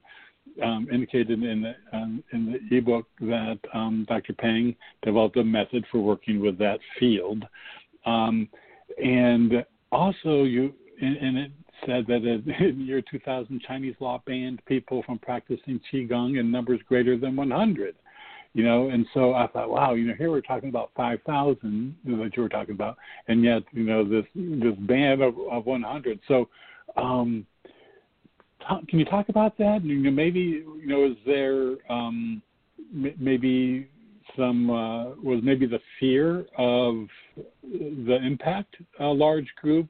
um, indicated in the um, in the ebook that um, Dr. Pang developed a method for working with that field, um, and also you and, it said that in the year 2000, Chinese law banned people from practicing qigong in numbers greater than 100 you know and so i thought wow you know here we're talking about 5000 that you were talking about and yet you know this this band of, of 100 so um can you talk about that? You know maybe you know is there um maybe some uh, was maybe the fear of the impact a large group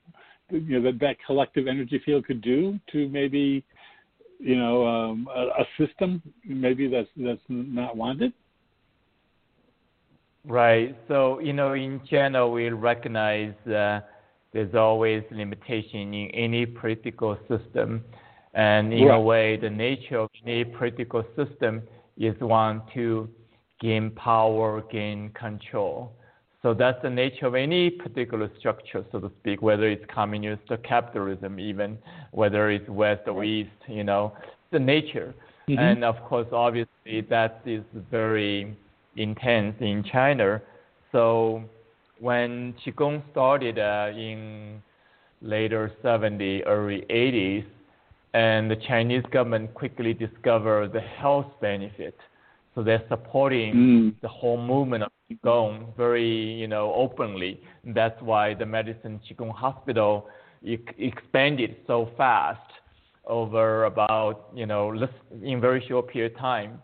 you know that that collective energy field could do to maybe you know um, a, a system maybe that's that's not wanted Right. So, you know, in general, we recognize uh, there's always limitation in any political system. And in right. a way, the nature of any political system is one to gain power, gain control. So that's the nature of any particular structure, so to speak, whether it's communist or capitalism, even whether it's West or East, you know, the nature. Mm-hmm. And of course, obviously, that is very intense in China. So when Qigong started uh, in later 70s, early 80s, and the Chinese government quickly discovered the health benefit. So they're supporting mm. the whole movement of Qigong very, you know, openly. That's why the Medicine Qigong Hospital expanded so fast over about, you know, in very short period of time.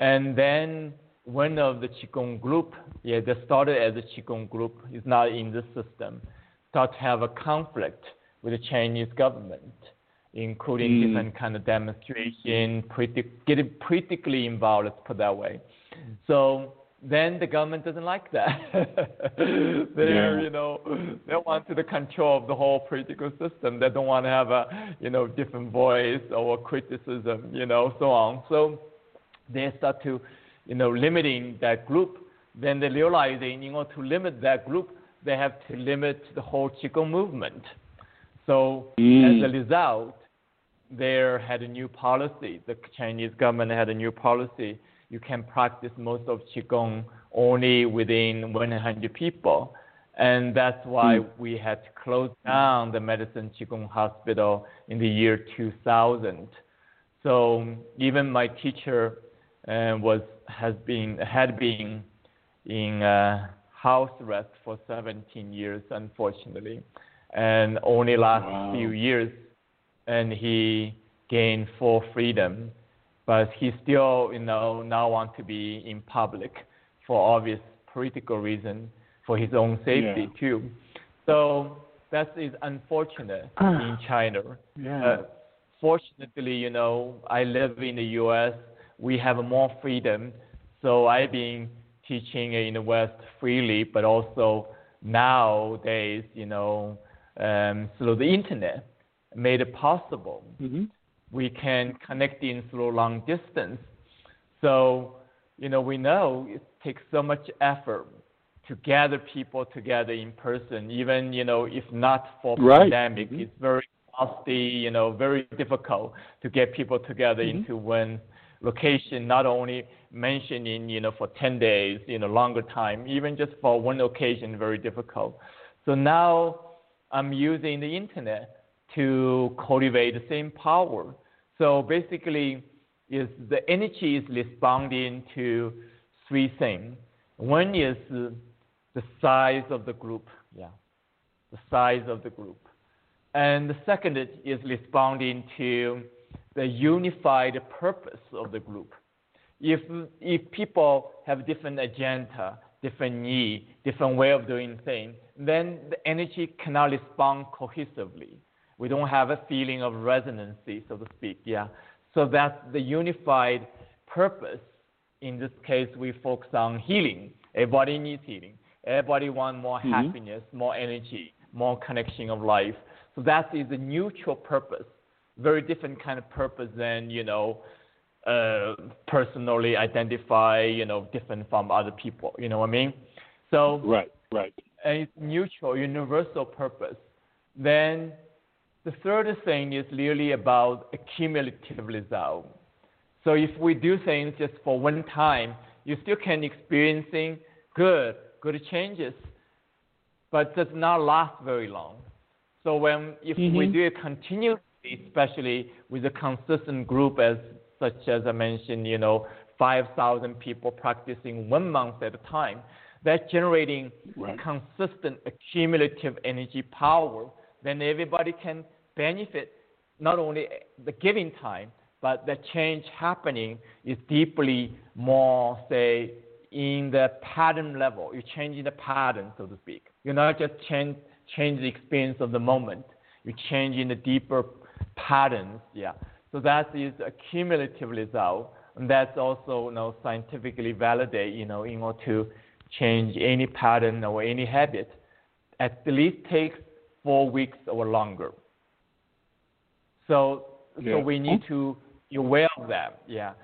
And then one of the Qigong group, yeah, that started as a Qigong group, is not in the system, start to have a conflict with the Chinese government, including mm. different kind of demonstration, getting politically involved, let's put that way. So then the government doesn't like that. They're, yeah. you know, they want to the control of the whole political system. They don't want to have a, you know, different voice or criticism, you know, so on. So they start to you know, limiting that group, then they realizing in order to limit that group, they have to limit the whole Qigong movement. So mm. as a result, they had a new policy. The Chinese government had a new policy. You can practice most of Qigong only within 100 people. And that's why Mm. we had to close down the Medicine Qigong Hospital in the year 2000. So even my teacher uh, was has been had been in uh, house arrest for 17 years, unfortunately, and only last Wow. few years, and he gained full freedom. But he still, you know, now want to be in public for obvious political reason, for his own safety Yeah. too. So that is unfortunate in China. Yeah. Uh, fortunately, you know, I live in the U.S. We have more freedom, so I've been teaching in the West freely, but also nowadays, you know, um, through the internet, made it possible. hmm We can connect in through long distance. So, you know, we know it takes so much effort to gather people together in person, even, you know, if not for Right. pandemic, Mhm. it's very costly, you know, very difficult to get people together Mhm. into one location, not only mentioning, you know, for 10 days, you know, longer time, even just for one occasion, very difficult. So now I'm using the internet to cultivate the same power. So basically, is the energy is responding to three things. One is the size of the group, yeah, the size of the group, and the second is responding to the unified purpose of the group. If if people have different agenda, different need, different way of doing things, then the energy cannot respond cohesively. We don't have a feeling of resonancy, so to speak. Yeah. So that's the unified purpose. In this case, we focus on healing. Everybody needs healing. Everybody wants more Mhm. happiness, more energy, more connection of life. So that is a neutral purpose. Very different kind of purpose than you know, uh, personally identify you know different from other people. You know what I mean? So Right. Right. and it's mutual, universal purpose. Then the third thing is really about a cumulative result. So if we do things just for one time, you still can experiencing good, good changes, but does not last very long. So when if we Mhm. do it continuously, especially with a consistent group as such as I mentioned, you know, 5,000 people practicing one month at a time, that's generating Right. consistent accumulative energy power, then everybody can benefit not only the giving time, but the change happening is deeply more, say, in the pattern level. You're changing the pattern, so to speak. You're not just change, change the experience of the moment. You're changing the deeper patterns. Yeah. So that is a cumulative result, and that's also you know, scientifically validated. You know, in order to change any pattern or any habit, at least takes four weeks or longer. So, Yeah. so we need to be aware of that. Yeah.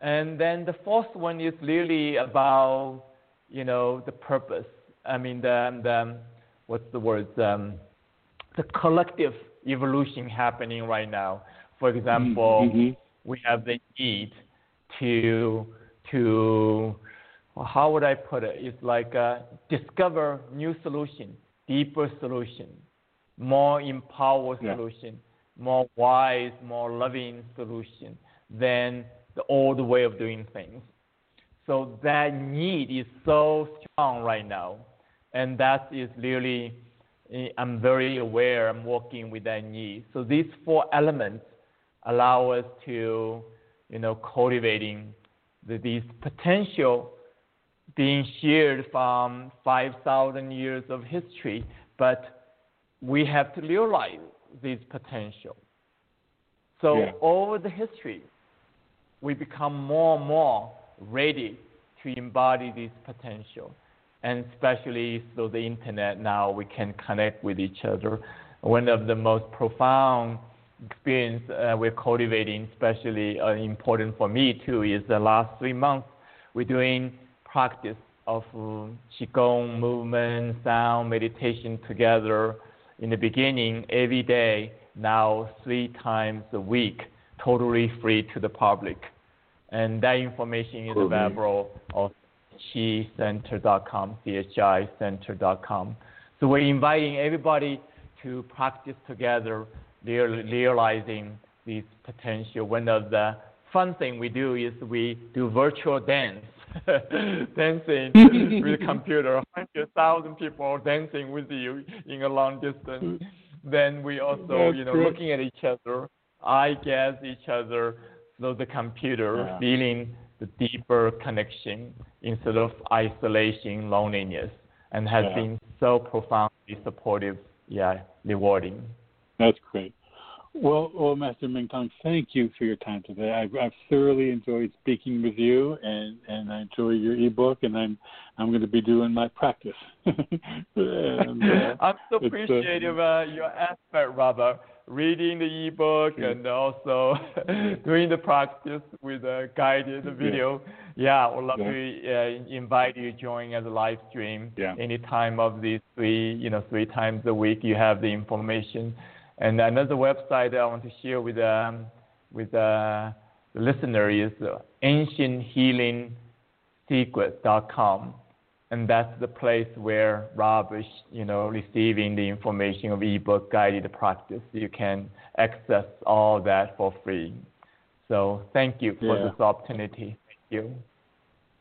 And then the fourth one is really about, you know, the purpose. I mean, the, the what's the word? Um, the collective evolution happening right now. For example, Mhm. we have the need to to how would I put it? It's like uh, discover new solution, deeper solution, more empowered Yeah. solution, more wise, more loving solution than the old way of doing things. So that need is so strong right now, and that is really eh, I'm very aware. I'm working with that need. So these four elements allow us to, you know, cultivating the, these potential being shared from 5,000 years of history, but we have to realize this potential. So Yeah. over the history, we become more and more ready to embody this potential. And especially through the internet now, we can connect with each other. One of the most profound experience uh, we're cultivating, especially uh, important for me too, is the last three months we're doing practice of um, qigong movement, sound, meditation together. In the beginning, every day, now three times a week, totally free to the public. And that information is Cool. available on chicenter.com, chicenter.com. So we're inviting everybody to practice together, realizing these potential. One of the fun thing we do is we do virtual dance, dancing with a computer. Hundred thousand people dancing with you in a long distance. Then we also, you know, looking at each other, eye gaze each other, through the computer, Yeah. feeling the deeper connection instead of isolation, loneliness, and has Yeah. been so profoundly supportive, yeah, rewarding. That's great. Well, well, Master Ming Tong, thank you for your time today. I've, I've thoroughly enjoyed speaking with you, and, and I enjoy your ebook, and I'm I'm going to be doing my practice. and, uh, I'm so uh, appreciative uh, your aspect, Robert. Reading the ebook Yeah. and also doing the practice with a guided video. Yeah, I would love Yeah. to uh, invite you to join as a live stream Yeah. any time of these three, you know, three times a week. You have the information. And another website I want to share with um, with uh, the listener is uh, ancienthealingsecret.com and that's the place where Rob is, you know, receiving the information of ebook guided practice. You can access all that for free. So thank you for Yeah. this opportunity. Thank you.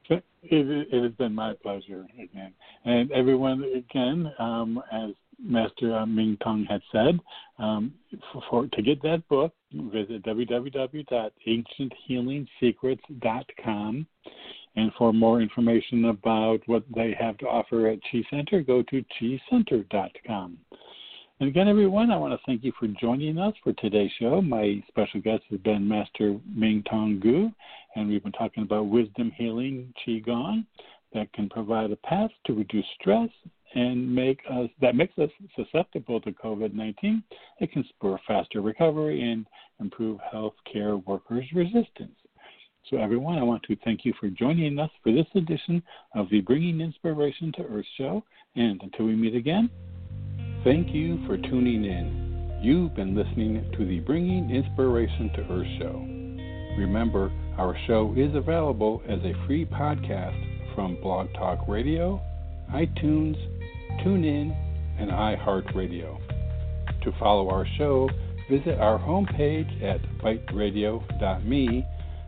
It, it has been my pleasure again. And everyone, again, um, as Master uh, Ming Tong had said, um, for, for to get that book, visit www.ancienthealingsecrets.com. And for more information about what they have to offer at Chi Center, go to chicenter.com. And again, everyone, I want to thank you for joining us for today's show. My special guest has been Master Ming Tong Gu, and we've been talking about wisdom healing qigong that can provide a path to reduce stress and make us that makes us susceptible to COVID-19. It can spur faster recovery and improve healthcare workers' resistance. So, everyone, I want to thank you for joining us for this edition of the Bringing Inspiration to Earth show. And until we meet again, thank you for tuning in. You've been listening to the Bringing Inspiration to Earth show. Remember, our show is available as a free podcast from Blog Talk Radio, iTunes, TuneIn, and iHeartRadio. To follow our show, visit our homepage at biteradio.me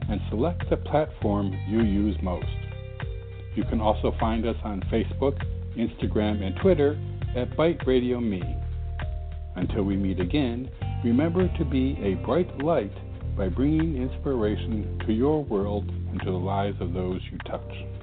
and select the platform you use most. You can also find us on Facebook, Instagram, and Twitter at Bite Radio Me. Until we meet again, remember to be a bright light by bringing inspiration to your world and to the lives of those you touch.